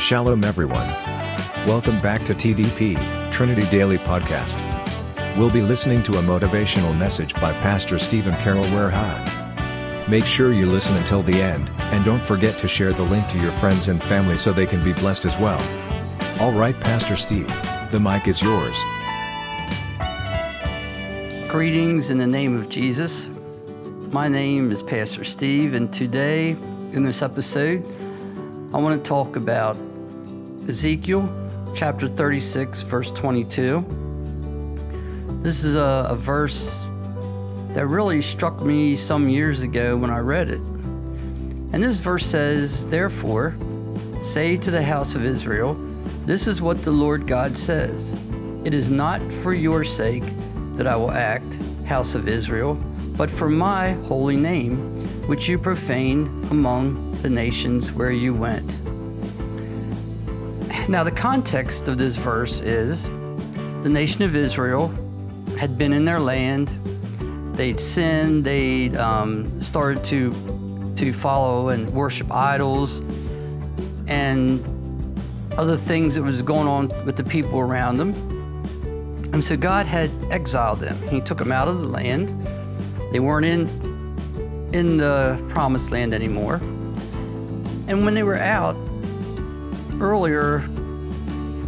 Shalom, everyone. Welcome back to TDP, Trinity Daily Podcast. We'll be listening to a motivational message by Pastor Stephen Carroll Werha. Make sure you listen until the end, and don't forget to share the link to your friends and family so they can be blessed as well. All right, Pastor Steve, the mic is yours. Greetings in the name of Jesus. My name is Pastor Steve, and today in this episode, I want to talk about Ezekiel chapter 36, verse 22. This is a, a verse that really struck me some years ago when I read it. And this verse says, Therefore, say to the house of Israel, This is what the Lord God says It is not for your sake that I will act, house of Israel, but for my holy name, which you profaned among the nations where you went. Now, the context of this verse is the nation of Israel had been in their land. They'd sinned. They'd um, started to to follow and worship idols and other things that was going on with the people around them. And so God had exiled them. He took them out of the land. They weren't in in the promised land anymore. And when they were out earlier,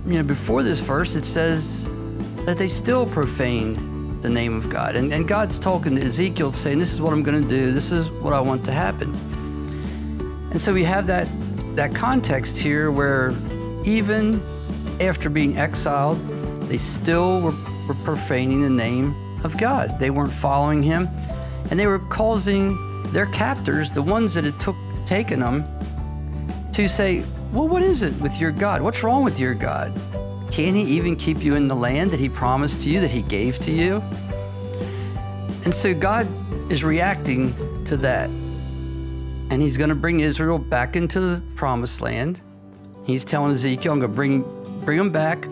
you know, before this verse, it says that they still profaned the name of God. And, and God's talking to Ezekiel saying, This is what I'm going to do, this is what I want to happen. And so we have that, that context here where even after being exiled, they still were, were profaning the name of God. They weren't following Him, and they were causing their captors, the ones that had took, taken them, to say, well, what is it with your God? What's wrong with your God? Can He even keep you in the land that He promised to you, that He gave to you? And so God is reacting to that. And He's going to bring Israel back into the promised land. He's telling Ezekiel, I'm going to bring, bring them back.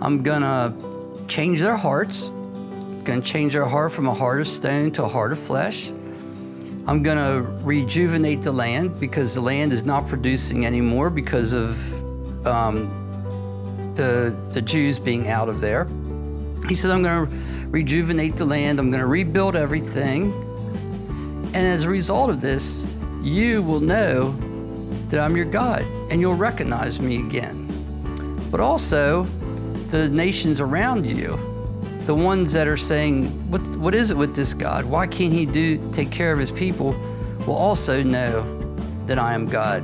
I'm going to change their hearts. going to change their heart from a heart of stone to a heart of flesh. I'm going to rejuvenate the land because the land is not producing anymore because of um, the, the Jews being out of there. He said, I'm going to rejuvenate the land, I'm going to rebuild everything. And as a result of this, you will know that I'm your God and you'll recognize me again. But also, the nations around you, the ones that are saying, what, what is it with this God? Why can't he do take care of his people? Will also know that I am God.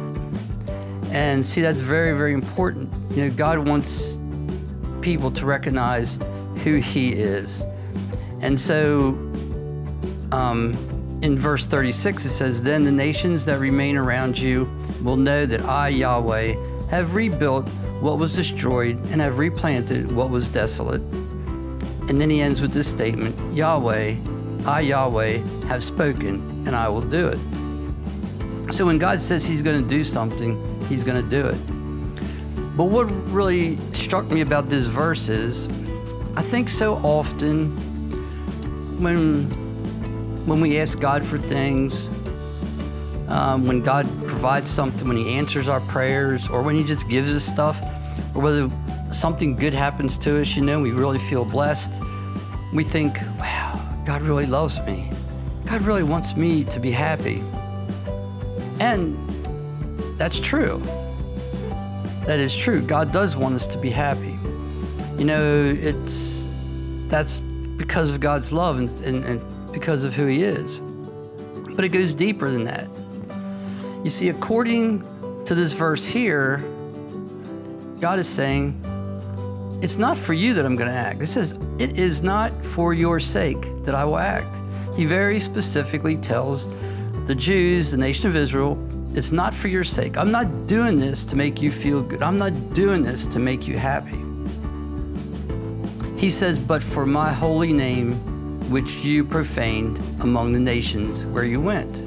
And see, that's very, very important. You know, God wants people to recognize who he is. And so um, in verse 36, it says, Then the nations that remain around you will know that I, Yahweh, have rebuilt what was destroyed and have replanted what was desolate. And then he ends with this statement Yahweh, I, Yahweh, have spoken, and I will do it. So when God says he's going to do something, he's going to do it. But what really struck me about this verse is I think so often when, when we ask God for things, um, when God provides something, when He answers our prayers, or when He just gives us stuff, or whether something good happens to us, you know, we really feel blessed. We think, wow, God really loves me. God really wants me to be happy. And that's true. That is true. God does want us to be happy. You know, it's that's because of God's love and, and, and because of who He is. But it goes deeper than that. You see, according to this verse here, God is saying, it's not for you that I'm going to act. It says, It is not for your sake that I will act. He very specifically tells the Jews, the nation of Israel, it's not for your sake. I'm not doing this to make you feel good. I'm not doing this to make you happy. He says, But for my holy name, which you profaned among the nations where you went.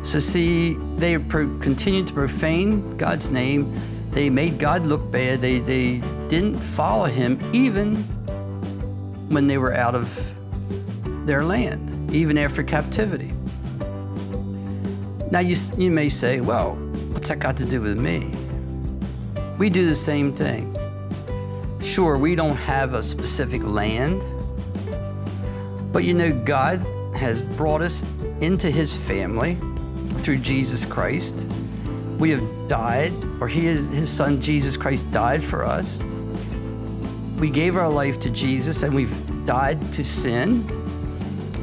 So, see, they pro- continued to profane God's name they made God look bad. They, they didn't follow him even when they were out of their land, even after captivity. Now, you, you may say, well, What's that got to do with me? We do the same thing. Sure, we don't have a specific land, but you know, God has brought us into his family through Jesus Christ. We have died, or he is, his son Jesus Christ died for us. We gave our life to Jesus and we've died to sin.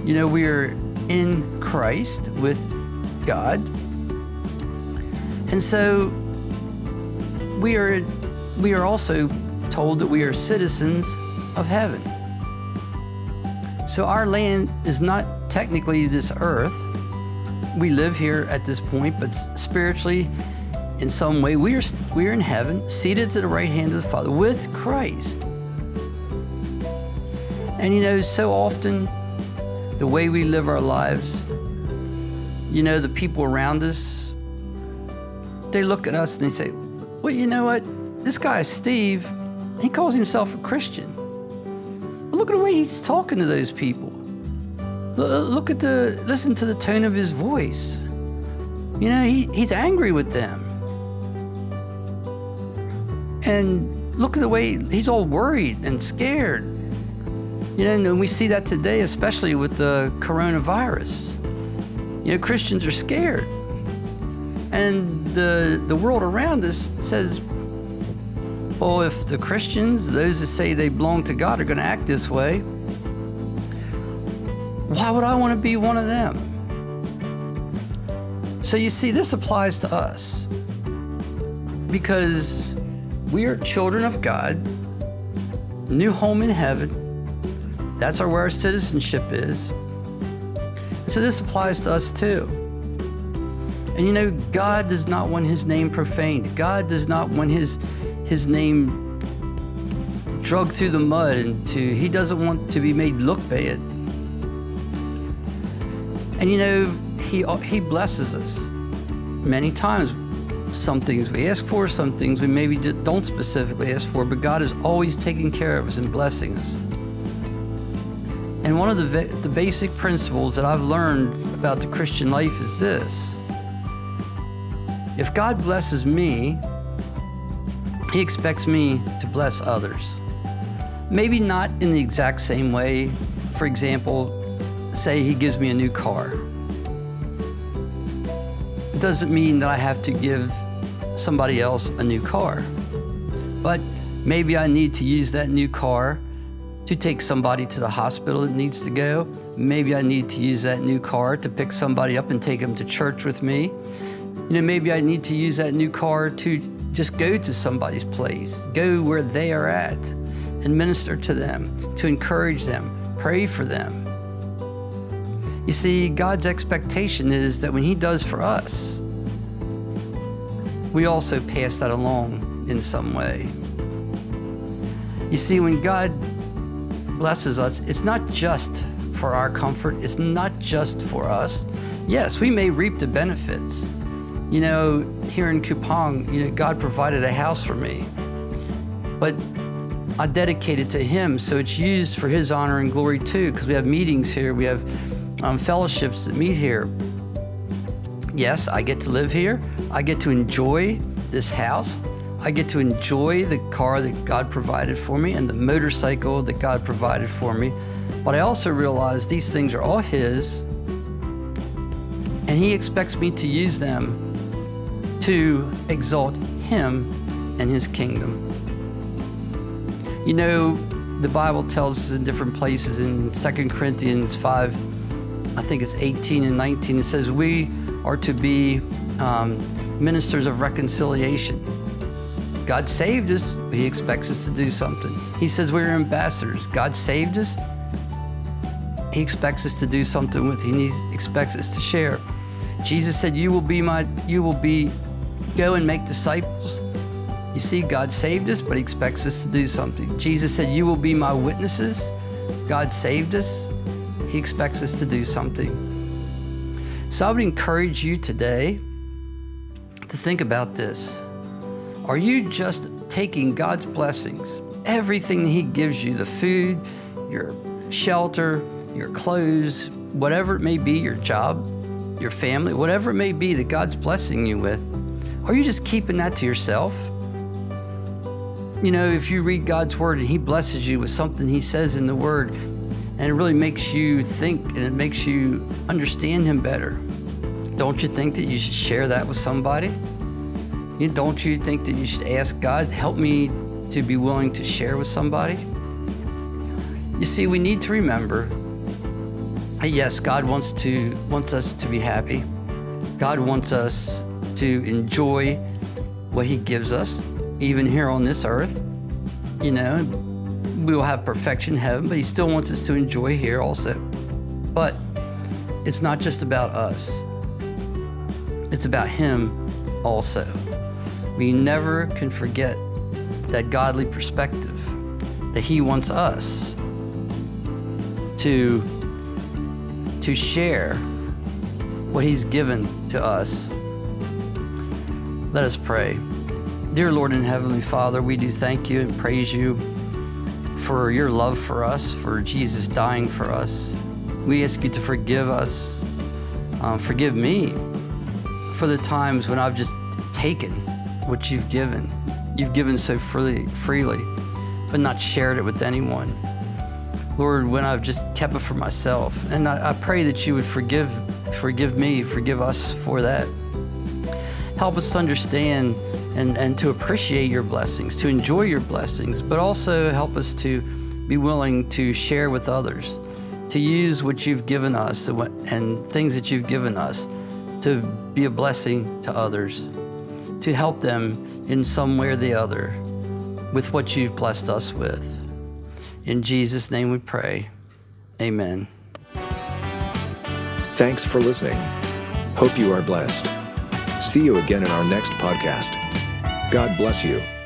You know, we are in Christ with God. And so we are we are also told that we are citizens of heaven. So our land is not technically this earth. We live here at this point, but spiritually, in some way, we are, we are in heaven, seated to the right hand of the Father with Christ. And you know, so often, the way we live our lives, you know, the people around us, they look at us and they say, Well, you know what? This guy, Steve, he calls himself a Christian. But look at the way he's talking to those people. Uh, look at the, listen to the tone of his voice. You know, he, he's angry with them. And look at the way he's all worried and scared. You know, and we see that today, especially with the coronavirus. You know, Christians are scared. And the, the world around us says, well, if the Christians, those that say they belong to God, are going to act this way, why would I want to be one of them? So you see, this applies to us because we are children of God, new home in heaven. That's our, where our citizenship is. So this applies to us too. And you know, God does not want his name profaned. God does not want his his name drug through the mud and to he doesn't want to be made look bad. And you know, he uh, he blesses us many times. Some things we ask for, some things we maybe don't specifically ask for, but God is always taking care of us and blessing us. And one of the, the basic principles that I've learned about the Christian life is this if God blesses me, he expects me to bless others. Maybe not in the exact same way. For example, say he gives me a new car. It doesn't mean that I have to give somebody else a new car. But maybe I need to use that new car to take somebody to the hospital that needs to go. Maybe I need to use that new car to pick somebody up and take them to church with me. You know, maybe I need to use that new car to just go to somebody's place, go where they are at, and minister to them, to encourage them, pray for them. You see, God's expectation is that when He does for us, we also pass that along in some way. You see, when God blesses us, it's not just for our comfort, it's not just for us. Yes, we may reap the benefits, you know, here in Kupang, you know, God provided a house for me. But I dedicate it to Him, so it's used for His honor and glory too, because we have meetings here, we have um, fellowships that meet here. Yes, I get to live here. I get to enjoy this house. I get to enjoy the car that God provided for me and the motorcycle that God provided for me. But I also realize these things are all His, and He expects me to use them to exalt Him and His kingdom. You know, the Bible tells us in different places in 2 Corinthians 5, I think it's 18 and 19, it says, We are to be um, ministers of reconciliation. God saved us, but He expects us to do something. He says we're ambassadors. God saved us, He expects us to do something with. He expects us to share. Jesus said, "You will be my. You will be Go and make disciples. You see, God saved us, but He expects us to do something. Jesus said, You will be my witnesses. God saved us. He expects us to do something. So I would encourage you today to think about this. Are you just taking God's blessings, everything He gives you, the food, your shelter, your clothes, whatever it may be, your job, your family, whatever it may be that God's blessing you with? Are you just keeping that to yourself? You know, if you read God's word and He blesses you with something He says in the word, and it really makes you think and it makes you understand Him better, don't you think that you should share that with somebody? You, don't you think that you should ask God, help me to be willing to share with somebody? You see, we need to remember yes, God wants to wants us to be happy. God wants us to enjoy what He gives us, even here on this earth. You know, we will have perfection in heaven, but He still wants us to enjoy here also. But it's not just about us, it's about Him also. We never can forget that godly perspective that He wants us to, to share what He's given to us. Let us pray. Dear Lord and Heavenly Father, we do thank you and praise you for your love for us, for Jesus dying for us. We ask you to forgive us, um, forgive me for the times when I've just taken what you've given. You've given so freely, freely, but not shared it with anyone. Lord, when I've just kept it for myself, and I, I pray that you would forgive, forgive me, forgive us for that. Help us to understand and, and to appreciate your blessings, to enjoy your blessings, but also help us to be willing to share with others, to use what you've given us and things that you've given us to be a blessing to others, to help them in some way or the other with what you've blessed us with. In Jesus' name we pray. Amen. Thanks for listening. Hope you are blessed. See you again in our next podcast. God bless you.